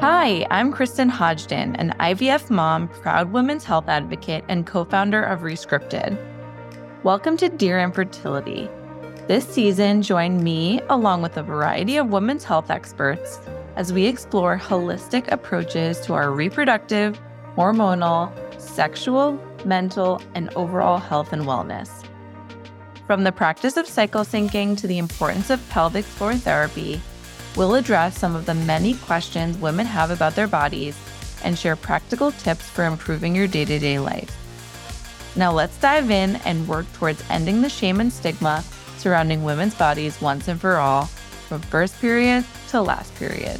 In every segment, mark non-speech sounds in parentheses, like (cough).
Hi, I'm Kristyn Hodgdon, an IVF mom, proud women's health advocate, and co founder of Rescripted. Welcome to Dear Infertility. This season, join me along with a variety of women's health experts as we explore holistic approaches to our reproductive, hormonal, sexual, mental, and overall health and wellness. From the practice of cycle syncing to the importance of pelvic floor therapy, we'll address some of the many questions women have about their bodies and share practical tips for improving your day to day life. Now, let's dive in and work towards ending the shame and stigma surrounding women's bodies once and for all, from first period to last period.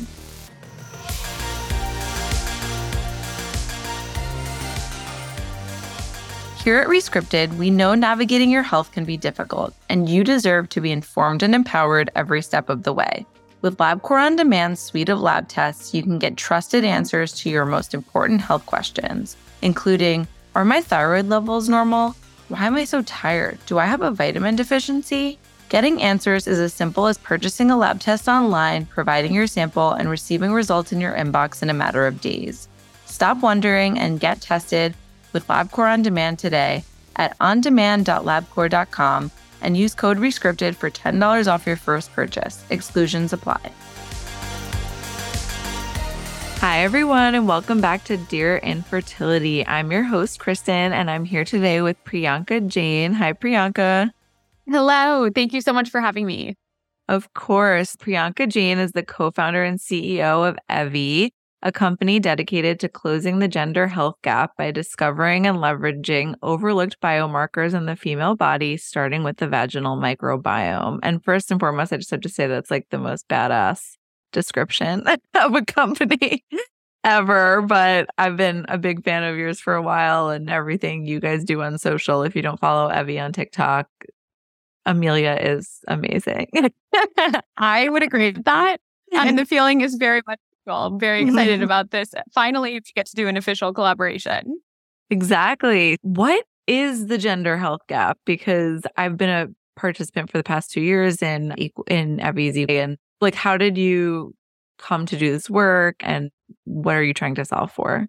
Here at Rescripted, we know navigating your health can be difficult, and you deserve to be informed and empowered every step of the way. With LabCorp On Demand's suite of lab tests, you can get trusted answers to your most important health questions, including Are my thyroid levels normal? Why am I so tired? Do I have a vitamin deficiency? Getting answers is as simple as purchasing a lab test online, providing your sample, and receiving results in your inbox in a matter of days. Stop wondering and get tested with LabCorp On Demand today at ondemand.labcorp.com and use code RESCRIPTED for $10 off your first purchase. Exclusions apply. Hi, everyone, and welcome back to Dear Infertility. I'm your host, Kristyn, and I'm here today with Priyanka Jain. Hi, Priyanka. Hello. Thank you so much for having me. Of course. Priyanka Jain is the co founder and CEO of Evvy, a company dedicated to closing the gender health gap by discovering and leveraging overlooked biomarkers in the female body, starting with the vaginal microbiome. And first and foremost, I just have to say that's like the most badass description (laughs) of a company (laughs) ever. But I've been a big fan of yours for a while and everything you guys do on social. If you don't follow Evvy on TikTok, Amelia is amazing. (laughs) I would agree with that. And the feeling is very much I'm very excited (laughs) about this. Finally, you get to do an official collaboration. Exactly. What is the gender health gap? Because I've been a participant for the past two years in in Evvy and like, how did you come to do this work, and what are you trying to solve for?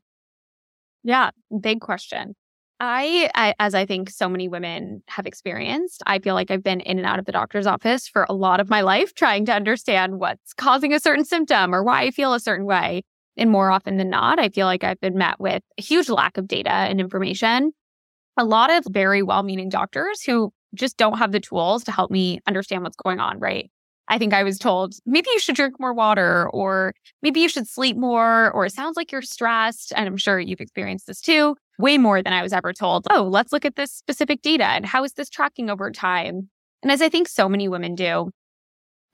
Yeah, big question. I, I, as I think so many women have experienced, I feel like I've been in and out of the doctor's office for a lot of my life trying to understand what's causing a certain symptom or why I feel a certain way. And more often than not, I feel like I've been met with a huge lack of data and information. A lot of very well meaning doctors who just don't have the tools to help me understand what's going on, right? I think I was told maybe you should drink more water or maybe you should sleep more or it sounds like you're stressed. And I'm sure you've experienced this too way more than I was ever told. Oh, let's look at this specific data and how is this tracking over time? And as I think so many women do,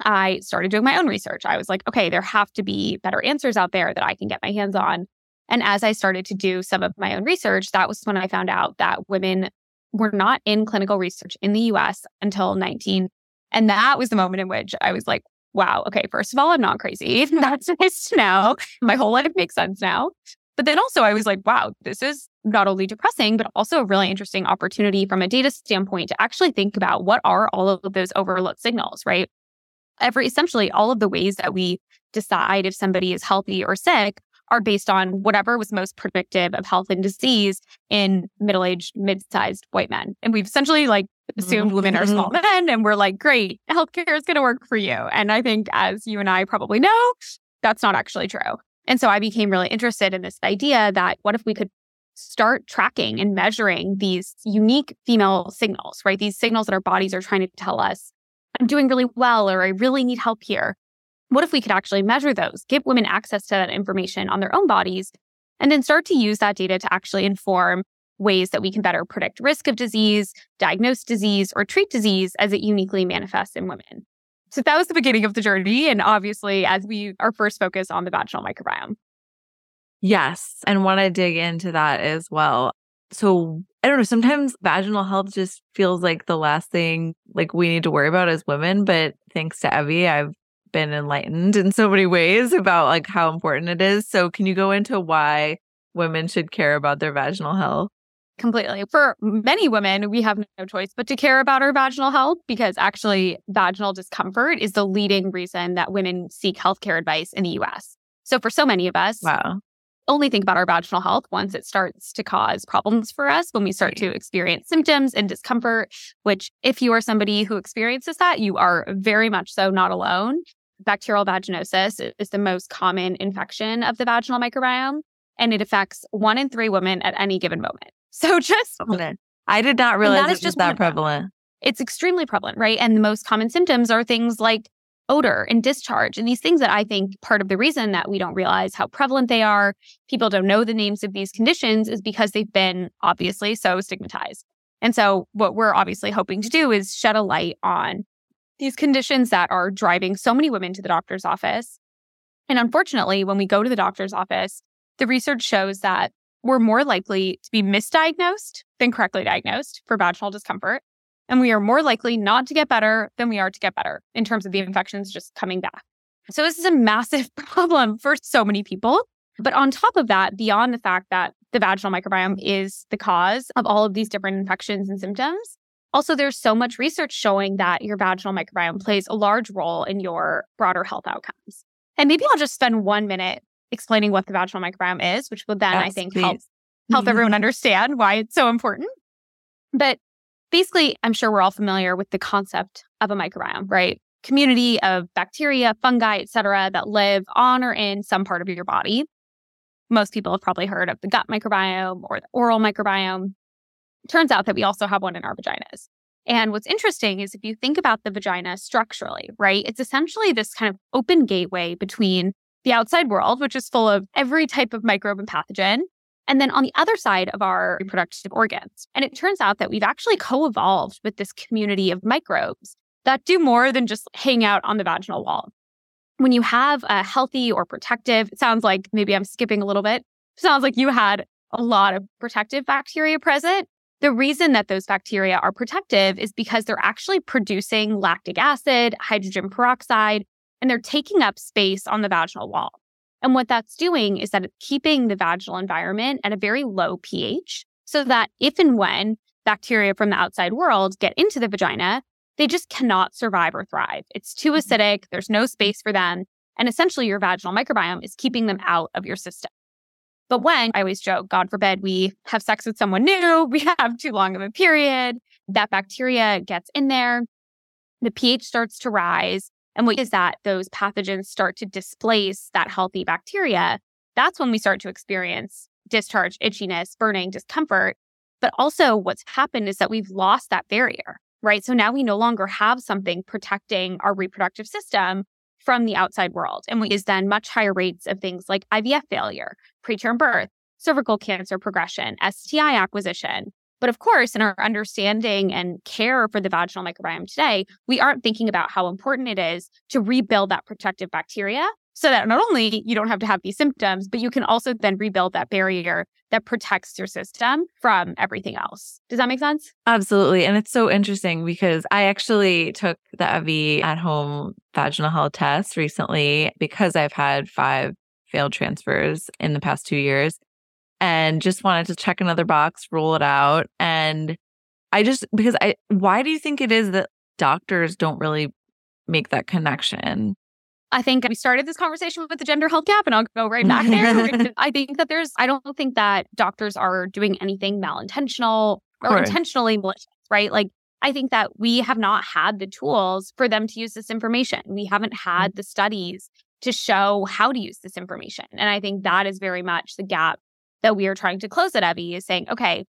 I started doing my own research. I was like, okay, there have to be better answers out there that I can get my hands on. And as I started to do some of my own research, that was when I found out that women were not in clinical research in the US until 19. And that was the moment in which I was like, wow, okay, first of all, I'm not crazy. (laughs) That's nice to know. My whole life makes sense now. But then also, I was like, wow, this is not only depressing, but also a really interesting opportunity from a data standpoint to actually think about what are all of those overlooked signals, right? Every essentially all of the ways that we decide if somebody is healthy or sick are based on whatever was most predictive of health and disease in middle-aged, mid-sized white men. And we've essentially like assumed women are small mm-hmm. (laughs) men and we're like, great, healthcare is going to work for you. And I think as you and I probably know, that's not actually true. And so I became really interested in this idea that what if we could start tracking and measuring these unique female signals, right? These signals that our bodies are trying to tell us, I'm doing really well, or I really need help here. What if we could actually measure those, give women access to that information on their own bodies, and then start to use that data to actually inform ways that we can better predict risk of disease, diagnose disease, or treat disease as it uniquely manifests in women? So that was the beginning of the journey. And obviously, as we are first focused on the vaginal microbiome. Yes. And want to dig into that as well. So I don't know, sometimes vaginal health just feels like the last thing like we need to worry about as women. But thanks to Evvy, I've been enlightened in so many ways about like how important it is. So can you go into why women should care about their vaginal health? Completely. For many women, we have no choice but to care about our vaginal health because actually, vaginal discomfort is the leading reason that women seek healthcare advice in the US. So for so many of us, wow. only think about our vaginal health once it starts to cause problems for us, when we start to experience symptoms and discomfort, which if you are somebody who experiences that, you are very much so not alone. Bacterial vaginosis is the most common infection of the vaginal microbiome, and it affects one in three women at any given moment. So just I did not realize it was just that prevalent. It's extremely prevalent, right? And the most common symptoms are things like odor and discharge and these things that I think part of the reason that we don't realize how prevalent they are, people don't know the names of these conditions is because they've been obviously so stigmatized. And so what we're obviously hoping to do is shed a light on these conditions that are driving so many women to the doctor's office. And unfortunately, when we go to the doctor's office, the research shows that we're more likely to be misdiagnosed than correctly diagnosed for vaginal discomfort. And we are more likely not to get better than we are to get better in terms of the infections just coming back. So, this is a massive (laughs) problem for so many people. But on top of that, beyond the fact that the vaginal microbiome is the cause of all of these different infections and symptoms, also there's so much research showing that your vaginal microbiome plays a large role in your broader health outcomes. And maybe I'll just spend one minute explaining what the vaginal microbiome is, which will then, yes, I think, please. help help everyone mm-hmm. understand why it's so important. But basically, I'm sure we're all familiar with the concept of a microbiome, right? Community of bacteria, fungi, et cetera, that live on or in some part of your body. Most people have probably heard of the gut microbiome or the oral microbiome. Turns out that we also have one in our vaginas. And what's interesting is if you think about the vagina structurally, right, it's essentially this kind of open gateway between the outside world, which is full of every type of microbe and pathogen, and then on the other side of our reproductive organs. And it turns out that we've actually co evolved with this community of microbes that do more than just hang out on the vaginal wall. When you have a healthy or protective, it sounds like maybe I'm skipping a little bit, sounds like you had a lot of protective bacteria present. The reason that those bacteria are protective is because they're actually producing lactic acid, hydrogen peroxide, and they're taking up space on the vaginal wall. And what that's doing is that it's keeping the vaginal environment at a very low pH so that if and when bacteria from the outside world get into the vagina, they just cannot survive or thrive. It's too mm-hmm. acidic, there's no space for them. And essentially, your vaginal microbiome is keeping them out of your system. But when I always joke, God forbid, we have sex with someone new, (laughs) we have too long of a period, that bacteria gets in there, the pH starts to rise, and what is that those pathogens start to displace that healthy bacteria, that's when we start to experience discharge, itchiness, burning, discomfort. But also, what's happened is that we've lost that barrier, right? So now we no longer have something protecting our reproductive system from the outside world. And we is then much higher rates of things like IVF failure, preterm birth, cervical cancer progression, STI acquisition, but of course, in our understanding and care for the vaginal microbiome today, we aren't thinking about how important it is to rebuild that protective bacteria so that not only you don't have to have these symptoms, but you can also then rebuild that barrier that protects your system from everything else. Does that make sense? Absolutely. And it's so interesting because I actually took the Evvy at home vaginal health test recently because I've had five failed transfers in the past two years and just wanted to check another box, roll it out. And I just, because I, why do you think it is that doctors don't really make that connection? I think we started this conversation with the gender health gap, and I'll go right back there. (laughs) I think that there's, I don't think that doctors are doing anything malintentional or intentionally malicious, right? Like, I think that we have not had the tools for them to use this information. We haven't had mm. the studies to show how to use this information. And I think that is very much the gap that we are trying to close at Evvy is saying, okay,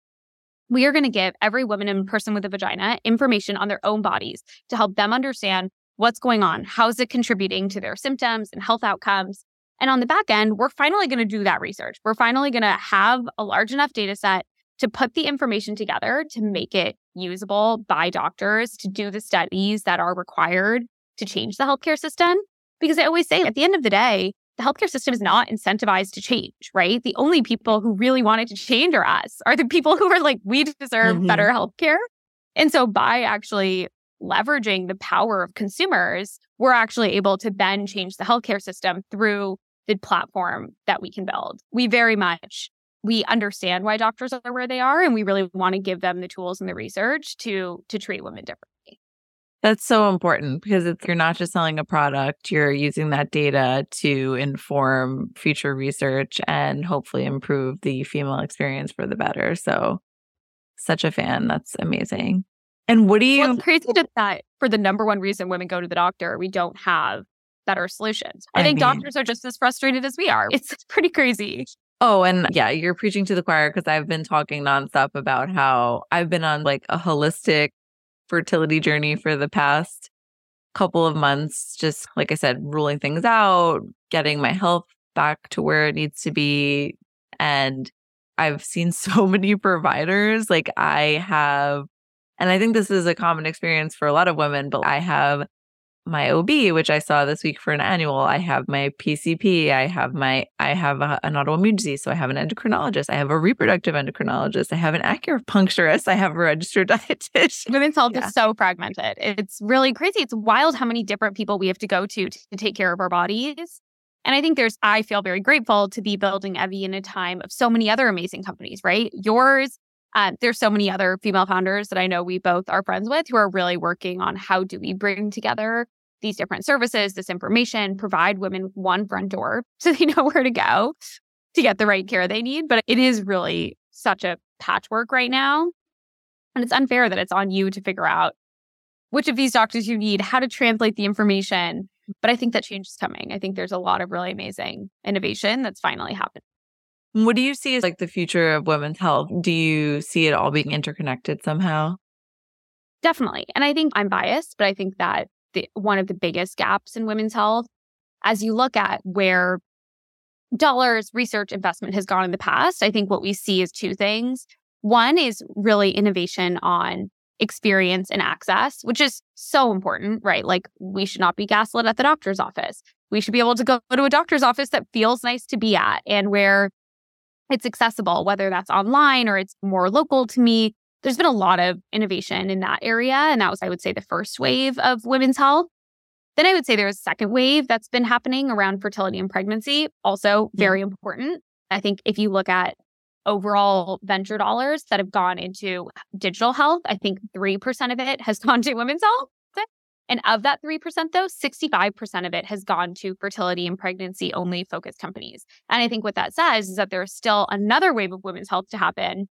we are going to give every woman and person with a vagina information on their own bodies to help them understand what's going on, how is it contributing to their symptoms and health outcomes. And on the back end, we're finally going to do that research. We're finally going to have a large enough data set to put the information together to make it usable by doctors to do the studies that are required to change the healthcare system. Because I always say at the end of the day, the healthcare system is not incentivized to change, right? The only people who really wanted to change are us, are the people who are like, we deserve mm-hmm. better healthcare. And so by actually leveraging the power of consumers, we're actually able to then change the healthcare system through the platform that we can build. We very much we understand why doctors are where they are and we really want to give them the tools and the research to to treat women differently. That's so important because you're not just selling a product, you're using that data to inform future research and hopefully improve the female experience for the better. So, such a fan. That's amazing. And what do you? Well, it's crazy that for the number one reason women go to the doctor, we don't have better solutions. I, I think mean, doctors are just as frustrated as we are. It's, it's pretty crazy. Oh, and yeah, you're preaching to the choir because I've been talking nonstop about how I've been on like a holistic fertility journey for the past couple of months, just like I said, ruling things out, getting my health back to where it needs to be. And I've seen (laughs) so many providers. Like I have, and I think this is a common experience for a lot of women, but I have my OB, which I saw this week for an annual. I have my PCP. I have my I have a, an autoimmune disease, so I have an endocrinologist. I have a reproductive endocrinologist. I have an acupuncturist. I have a registered (laughs) dietitian. Women's health yeah. is so fragmented. It's really crazy. It's wild how many different people we have to go to to, take care of our bodies. And I think there's, I feel very grateful to be building Evvy in a time of so many other amazing companies, right? Yours, uh, there's so many other female founders that I know we both are friends with who are really working on how do we bring together these different services, this information, provide women one front door (laughs) so they know where to go to get the right care they need. But it is really such a patchwork right now. And it's unfair that it's on you to figure out which of these doctors you need, how to translate the information. But I think that change is coming. I think there's a lot of really amazing innovation that's finally happening. What do you see as like the future of women's health? Do you see it all being interconnected somehow? Definitely. And I think I'm biased, but I think that the, one of the biggest gaps in women's health, as you look at where dollars, research, investment has gone in the past, I think what we see is two things. One is really innovation on experience and access, which is so important, right? Like we should not be gaslit at the doctor's office. We should be able to go to a doctor's office that feels nice to be at and where it's accessible, whether that's online or it's more local to me. There's been a lot of innovation in that area. And that was, I would say, the first wave of women's health. Then I would say there's a second wave that's been happening around fertility and pregnancy, also very mm-hmm. important. I think if you look at overall venture dollars that have gone into digital health, I think 3% of it has (laughs) gone to women's health. And of that 3%, though, 65% of it has gone to fertility and pregnancy only focused companies. And I think what that says is that there's still another wave of women's health to happen,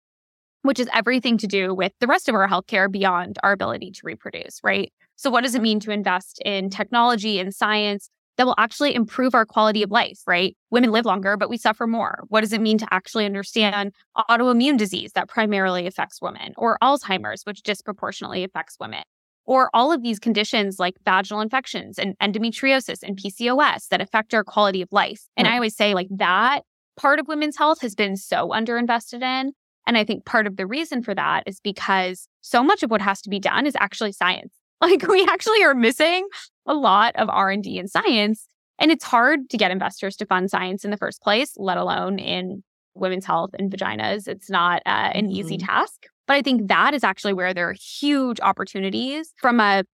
which is everything to do with the rest of our healthcare beyond our ability to reproduce, right? So, what does it mean to invest in technology and science that will actually improve our quality of life, right? Women live longer, but we suffer more. What does it mean to actually understand autoimmune disease that primarily affects women, or Alzheimer's, which disproportionately affects women? Or all of these conditions like vaginal infections and endometriosis and PCOS that affect our quality of life. And I always say, like, that part of women's health has been so underinvested in. And I think part of the reason for that is because so much of what has to be done is actually science. (laughs) Like we actually are missing a lot of R&D in science and it's hard to get investors to fund science in the first place, let alone in women's health and vaginas. It's not uh, an mm-hmm. easy task. But I think that is actually where there are huge opportunities from a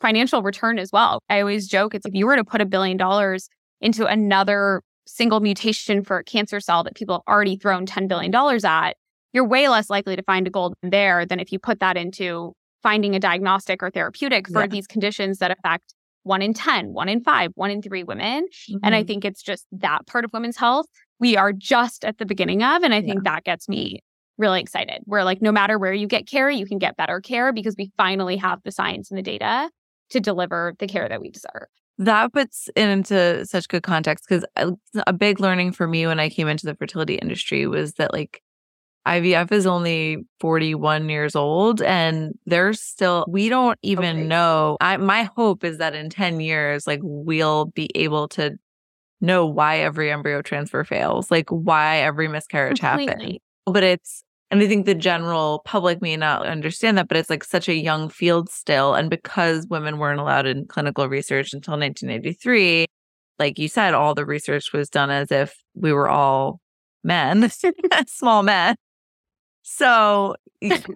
financial return as well. I always joke it's if you were to put a billion dollars into another single mutation for a cancer cell that people have already thrown $10 billion at, you're way less likely to find a gold there than if you put that into finding a diagnostic or therapeutic for yeah. these conditions that affect one in 10, one in five, one in three women. Mm-hmm. And I mm-hmm. think it's just that part of women's health we are just at the beginning of. And I think yeah. that gets me really excited. Where like no matter where you get care, you can get better care because we finally have the science and the data to deliver the care that we deserve. That puts it into such good context because uh, a big learning for me when I came into the fertility industry was that like IVF is only 41 years old and there's still we don't even okay. know. I my hope is that in 10 years like we'll be able to know why every embryo transfer fails, like why every miscarriage Completely. happened. But it's and I think the general public may not understand that, but it's like such a young field still. And because women weren't allowed in clinical research until 1983, like you said, all the research was done as if we were all men, (laughs) small men. So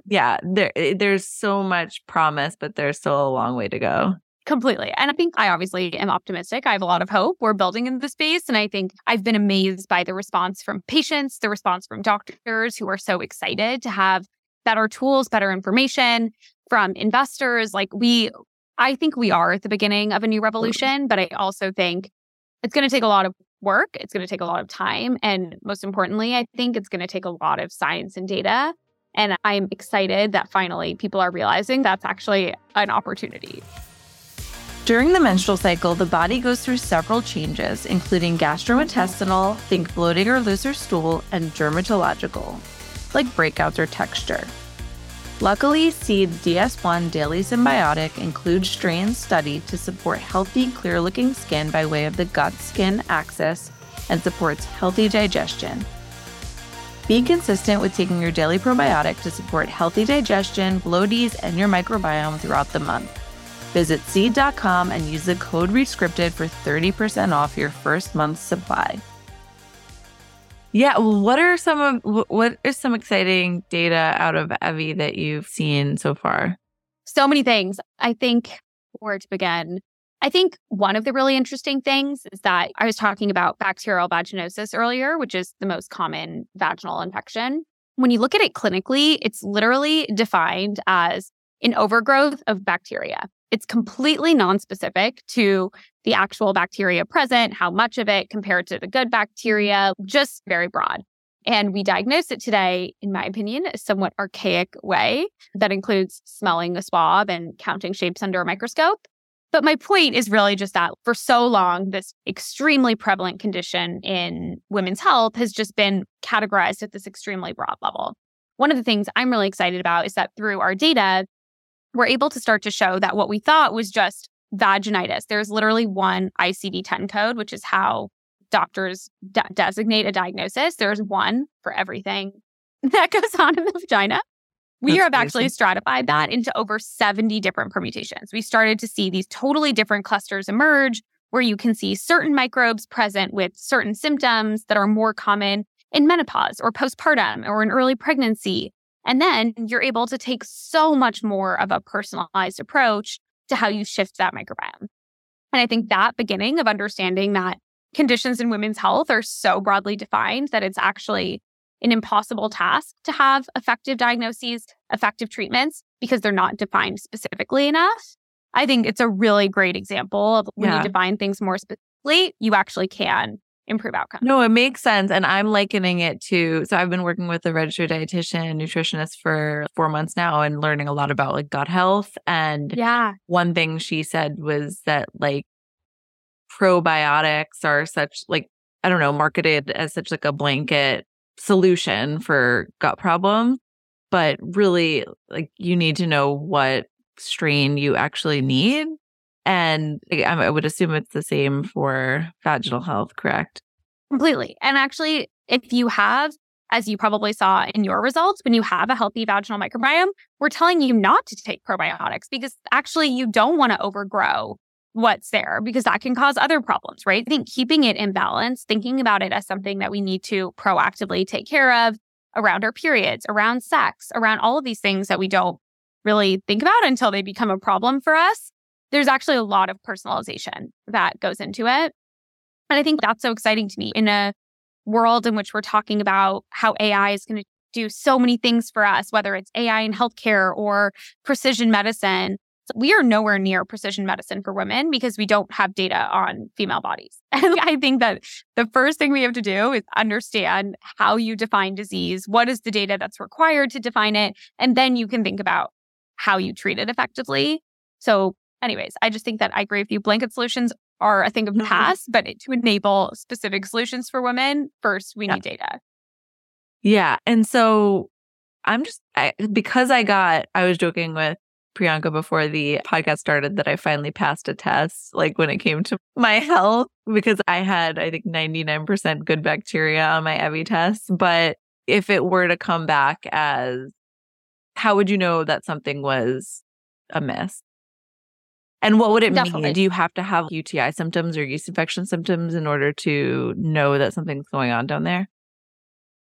yeah, there eh, there's so much promise, but there's still a long way to go. Completely. And I think I obviously am optimistic. I have a lot of hope. We're building in the space. And I think I've been amazed by the response from patients, the response from doctors who are so excited to have better tools, better information from investors. Like we, I think we are at the beginning of a new revolution, but I also think it's going to take a lot of work. It's going to take a lot of time. And most importantly, I think it's going to take a lot of science and data. And I'm excited that finally people are realizing that's actually an opportunity. During the menstrual cycle, the body goes through several changes, including gastrointestinal, think bloating or looser stool, and dermatological, like breakouts or texture. Luckily, Seed DS1 Daily Synbiotic includes strains studied to support healthy, clear looking skin by way of the gut skin axis and supports healthy digestion. Be consistent with taking your daily probiotic to support healthy digestion, bloaties, and your microbiome throughout the month. Visit seed.com and use the code RESCRIPTED for 30% off your first month's supply. Yeah, what are some of what is some exciting data out of Evvy that you've seen so far? So many things. I think where to begin. I think one of the really interesting things is that I was talking about bacterial vaginosis earlier, which is the most common vaginal infection. When you look at it clinically, it's literally defined as an overgrowth of bacteria. It's completely nonspecific to the actual bacteria present, how much of it compared to the good bacteria, just very broad. And we diagnose it today, in my opinion, a somewhat archaic way that includes smelling the swab and counting shapes under a microscope. But my point is really just that for so long, this extremely prevalent condition in women's health has just been categorized at this extremely broad level. One of the things I'm really excited about is that through our data, we're able to start to show that what we thought was just vaginitis. There's literally one ICD 10 code, which is how doctors de- designate a diagnosis. There's one for everything (laughs) that goes on in the vagina. We That's have crazy. actually stratified that into over 70 different permutations. We started to see these totally different clusters emerge where you can see certain microbes present with certain symptoms that are more common in menopause or postpartum or in early pregnancy. And then you're able to take so much more of a personalized approach to how you shift that microbiome. And I think that beginning of understanding that conditions in women's health are so broadly defined that it's actually an impossible task to have effective diagnoses, effective treatments, because they're not defined specifically enough. I think it's a really great example of when yeah. you define things more specifically, you actually can improve outcomes. No, it makes sense. And I'm likening it to so I've been working with a registered dietitian nutritionist for four months now and learning a lot about like gut health. And yeah, one thing she said was that like probiotics are such like, I don't know, marketed as such like a blanket solution for gut problems. But really, like, you need to know what strain you actually need and I would assume it's the same for vaginal health, correct? Completely. And actually, if you have, as you probably saw in your results, when you have a healthy vaginal microbiome, we're telling you not to take probiotics because actually you don't want to overgrow what's there because that can cause other problems, right? I think keeping it in balance, thinking about it as something that we need to proactively take care of around our periods, around sex, around all of these things that we don't really think about until they become a problem for us there's actually a lot of personalization that goes into it. And I think that's so exciting to me in a world in which we're talking about how AI is going to do so many things for us, whether it's AI in healthcare or precision medicine. We are nowhere near precision medicine for women because we don't have data on female bodies. (laughs) And I think that the first thing we have to do is understand how you define disease, what is the data that's required to define it, and then you can think about how you treat it effectively. So anyways, I just think that I agree with you. Blanket solutions are a thing of the mm-hmm. past, but to enable specific solutions for women, first we yeah. need data. Yeah. And so I'm just, I, because I got, I was joking with Priyanka before the podcast started that I finally passed a test, like when it came to my (laughs) health, because I had, I think, 99% good bacteria on my Evvy test. But if it were to come back as, how would you know that something was amiss? And what would it Definitely. mean? Do you have to have UTI symptoms or yeast infection symptoms in order to know that something's going on down there?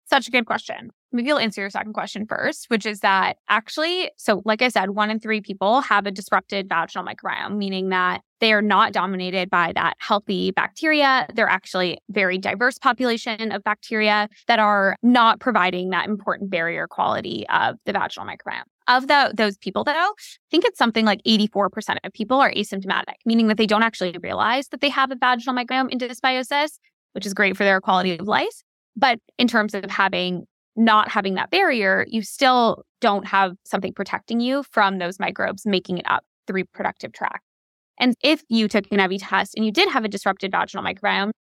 Such a good question. Maybe I'll answer your second question first, which is that actually, so like I said, one in three people have a disrupted vaginal microbiome, meaning that they are not dominated by that healthy bacteria. They're actually very diverse population of bacteria that are not providing that important barrier quality of the vaginal microbiome. Of the, those people, though, I think it's something like 84% of people are asymptomatic, meaning that they don't actually realize that they have a vaginal microbiome in dysbiosis, which is great for their quality of life. But in terms of having not having that barrier, you still don't have something protecting you from those microbes making it up the reproductive tract. And if you took an Evvy test and you did have a disrupted vaginal microbiome,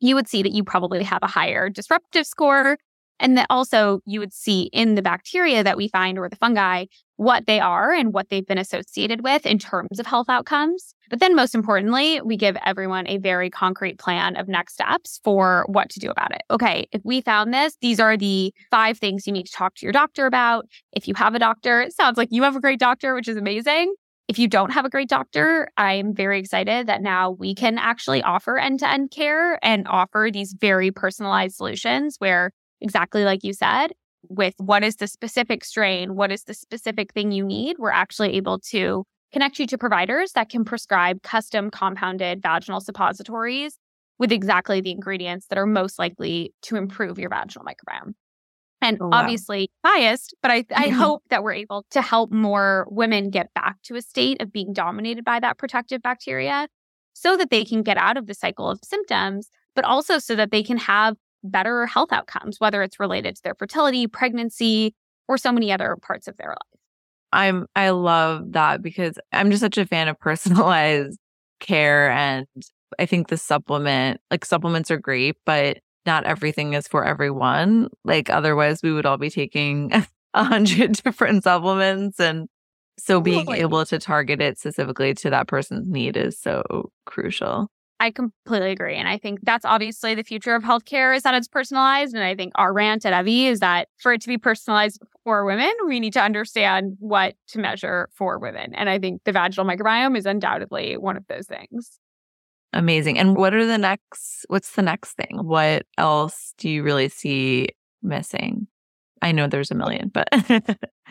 you would see that you probably have a higher disruptive score and that also you would see in the bacteria that we find or the fungi what they are and what they've been associated with in terms of health outcomes. But then, most importantly, we give everyone a very concrete plan of next steps for what to do about it. Okay, if we found this, these are the five things you need to talk to your doctor about. If you have a doctor, it sounds like you have a great doctor, which is amazing. If you don't have a great doctor, I'm very excited that now we can actually offer end to end care and offer these very personalized solutions where exactly like you said, with what is the specific strain, what is the specific thing you need, we're actually able to connect you to providers that can prescribe custom compounded vaginal suppositories with exactly the ingredients that are most likely to improve your vaginal microbiome. And oh, wow. obviously biased, but I, I mm-hmm. hope that we're able to help more women get back to a state of being dominated by that protective bacteria so that they can get out of the cycle of symptoms, but also so that they can have better health outcomes, whether it's related to their fertility, pregnancy, or so many other parts of their life. I'm I love that because I'm just such a fan of (laughs) personalized care and I think the supplement like supplements are great, but not everything is for everyone. Like otherwise we would all be taking (laughs) a hundred different supplements and so being able to target it specifically to that person's need is so crucial. I completely agree. And I think that's obviously the future of healthcare is that it's personalized. And I think our rant at Evvy is that for it to be personalized for women, we need to understand what to measure for women. And I think the vaginal microbiome is undoubtedly one of those things. Amazing. And what are the next, what's the next thing? What else do you really see missing? I know there's a million, but (laughs) I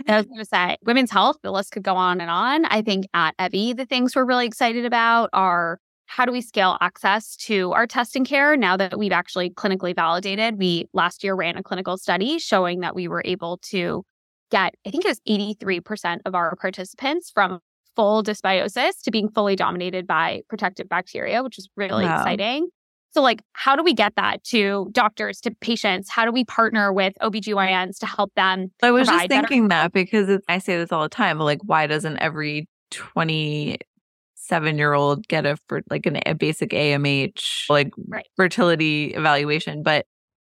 was going to say women's health, the list could go on and on. I think at Evvy, the things we're really excited about are how do we scale access to our testing care now that we've actually clinically validated? We last year ran a clinical study showing that we were able to get, I think it was 83% of our participants from full dysbiosis to being fully dominated by protective bacteria, which is really wow. exciting. So, like, how do we get that to doctors, to patients? How do we partner with OBGYNs to help them? I was just thinking better- that because I say this all the time, but like, why doesn't every 20 seven year old get a for like an, a basic AMH like right. fertility evaluation. But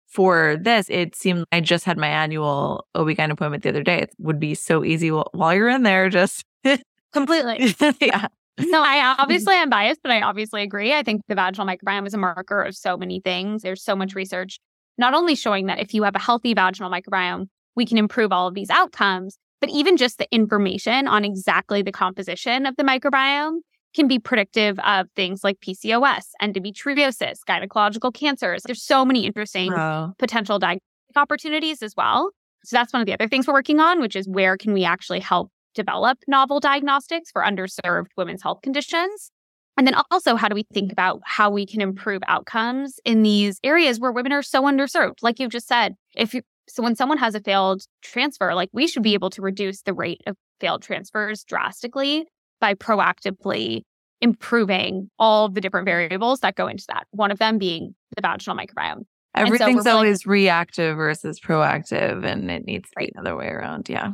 for this, it seemed I just had my annual OB-GYN appointment the other day. It would be so easy while you're in there, just (laughs) completely. yeah. No, I (laughs) obviously am biased, but I obviously agree. I think the vaginal microbiome is a marker of so many things. There's so much research, not only showing that if you have a healthy vaginal microbiome, we can improve all of these outcomes, but even just the information on exactly the composition of the microbiome can be predictive of things like PCOS, endometriosis, gynecological cancers. There's so many interesting wow. potential diagnostic opportunities as well. So that's one of the other things we're working on, which is where can we actually help develop novel diagnostics for underserved women's health conditions? And then also, how do we think about how we can improve outcomes in these areas where women are so underserved? Like you've just said, if you, so when someone has a failed transfer, like we should be able to reduce the rate of failed transfers drastically by proactively improving all the different variables that go into that. One of them being the vaginal microbiome. Everything's so always like, reactive versus proactive, and it needs to right. be the other way around. Yeah.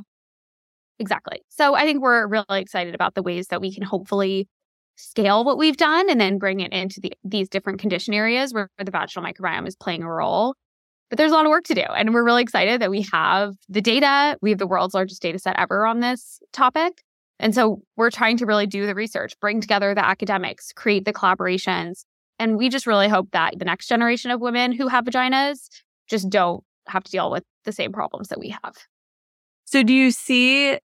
Exactly. So I think we're really excited about the ways that we can hopefully scale what we've done and then bring it into the, these different condition areas where the vaginal microbiome is playing a role. But there's a lot of work to do. And we're really excited that we have the data. We have the world's largest data set ever on this topic. And so we're trying to really do the research, bring together the academics, create the collaborations. And we just really hope that the next generation of women who have vaginas just don't have to deal with the same problems that we have. So, do you see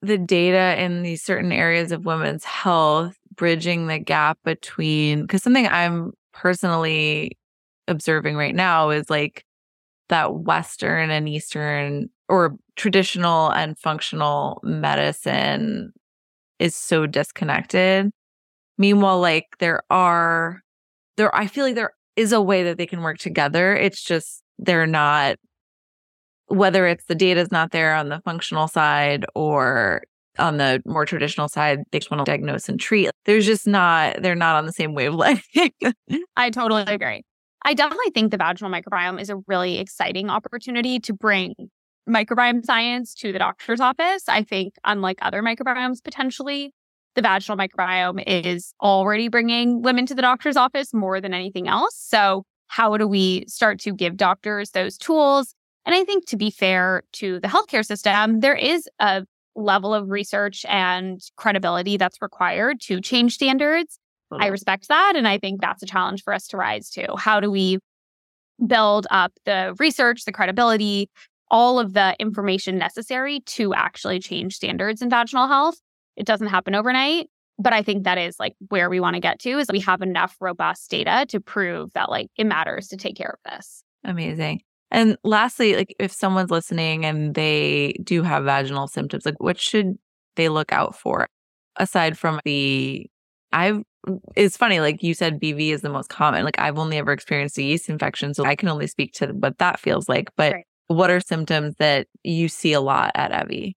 the data in these certain areas of women's health bridging the gap between? Because something I'm personally observing right now is like that Western and Eastern or traditional and functional medicine is so disconnected. Meanwhile, like there are, there, I feel like there is a way that they can work together. It's just they're not, whether it's the data is not there on the functional side or on the more traditional side, they just want to diagnose and treat. There's just not, they're not on the same wavelength. (laughs) I totally agree. I definitely think the vaginal microbiome is a really exciting opportunity to bring microbiome science to the doctor's office. I think, unlike other microbiomes, potentially, the vaginal microbiome is already bringing women to the doctor's office more than anything else. So, how do we start to give doctors those tools? And I think, to be fair to the healthcare system, there is a level of research and credibility that's required to change standards. I mm-hmm. respect that. And I think that's a challenge for us to rise to. How do we build up the research, the credibility, all of the information necessary to actually change standards in vaginal health? It doesn't happen overnight. But I think that is like where we want to get to is we have enough robust data to prove that like it matters to take care of this. Amazing. And lastly, like if someone's listening and they do have vaginal symptoms, like what should they look out for aside from the I've it's funny, like you said, BV is the most common. Like I've only ever experienced a yeast infection, so I can only speak to what that feels like. But right. What are symptoms that you see a lot at Evvy?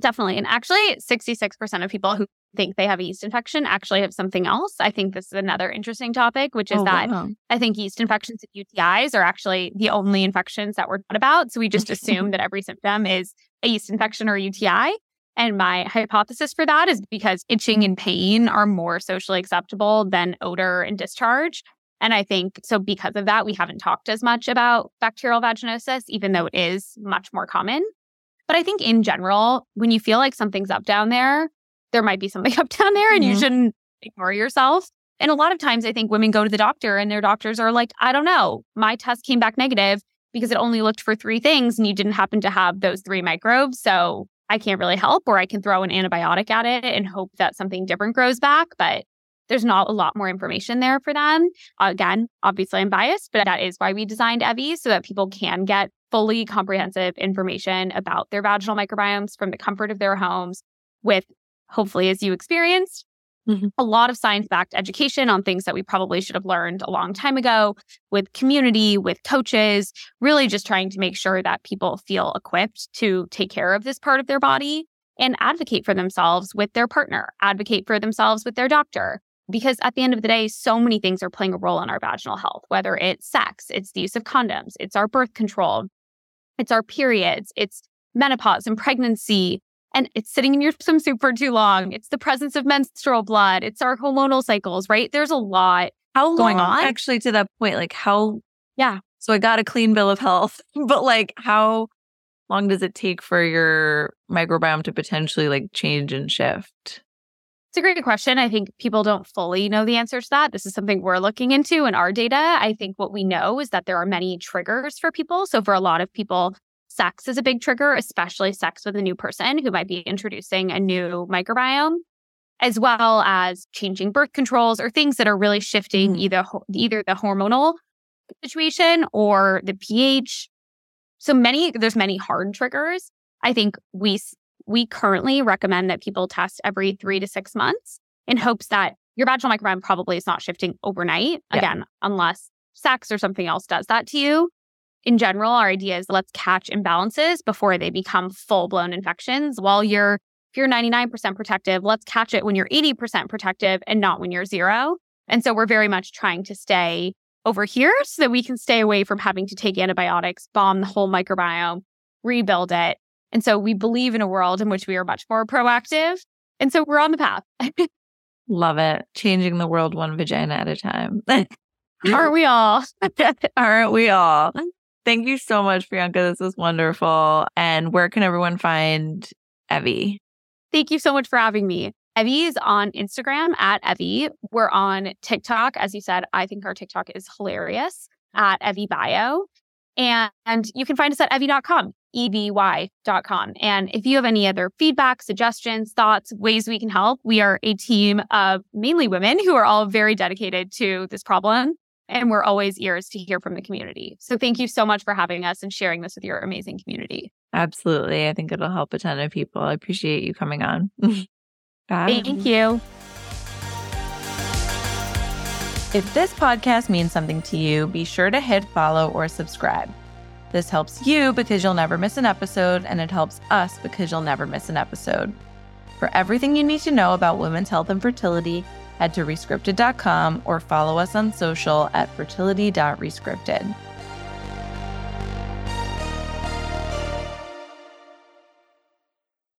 Definitely. And actually, 66% of people who think they have a yeast infection actually have something else. I think this is another interesting topic, which is oh, that wow. I think yeast infections and UTIs are actually the only infections that we're taught about. So we just assume (laughs) that every symptom is a yeast infection or UTI. And my hypothesis for that is because itching and pain are more socially acceptable than odor and discharge. And I think so, because of that, we haven't talked as much about bacterial vaginosis, even though it is much more common. But I think in general, when you feel like something's up down there, there might be something (laughs) up down there and mm-hmm. you shouldn't ignore yourself. And a lot of times I think women go to the doctor and their doctors are like, I don't know, my test came back negative because it only looked for three things and you didn't happen to have those three microbes. So I can't really help, or I can throw an antibiotic at it and hope that something different grows back. But there's not a lot more information there for them. Again, obviously I'm biased, but that is why we designed Evvy so that people can get fully comprehensive information about their vaginal microbiomes from the comfort of their homes with hopefully as you experienced Mm-hmm. a lot of science backed education on things that we probably should have learned a long time ago with community, with coaches, really just trying to make sure that people feel equipped to take care of this part of their body and advocate for themselves with their partner, advocate for themselves with their doctor, because at the end of the day, so many things are playing a role in our vaginal health, whether it's sex, it's the use of condoms, it's our birth control, it's our periods, it's menopause and pregnancy, and it's sitting in your swimsuit for too long. It's the presence of menstrual blood, it's our hormonal cycles, right? There's a lot how going on. Actually, to that point, like how, yeah. So I got a clean bill of health, (laughs) but like how long does it take for your microbiome to potentially like change and shift? It's a great question. I think people don't fully know the answer to that. This is something we're looking into in our data. I think what we know is that there are many triggers for people. So, for a lot of people, sex is a big trigger, especially sex with a new person who might be introducing a new microbiome, as well as changing birth controls or things that are really shifting mm-hmm. either either the hormonal situation or the pH. So many there's many hard triggers. I think we we currently recommend that people test every three to six months in hopes that your vaginal microbiome probably is not shifting overnight. Yeah. Again, unless sex or something else does that to you. In general, our idea is let's catch imbalances before they become full blown infections. While you're, if you're 99% protective, let's catch it when you're 80% protective and not when you're zero. And so we're very much trying to stay over here so that we can stay away from having to take antibiotics, bomb the whole microbiome, rebuild it, and so we believe in a world in which we are much more proactive. And so we're on the path. (laughs) Love it. Changing the world one vagina at a time. (laughs) Aren't we all? (laughs) Aren't we all? Thank you so much, Priyanka. This was wonderful. And where can everyone find Evvy? Thank you so much for having me. Evvy is on Instagram at Evvy. We're on TikTok. As you said, I think our TikTok is hilarious at Evvy Bio. And, and you can find us at Evvy.com, E-V-Y.com. And if you have any other feedback, suggestions, thoughts, ways we can help, we are a team of mainly women who are all very dedicated to this problem And we're always ears to hear from the community. So thank you so much for having us and sharing this with your amazing community. Absolutely. I think it'll help a ton of people. I appreciate you coming on. (laughs) Bye. Thank you. If this podcast means something to you, be sure to hit follow or subscribe. This helps you because you'll never miss an episode, and it helps us because you'll never miss an episode. For everything you need to know about women's health and fertility, head to rescripted.com or follow us on social at fertility.rescripted.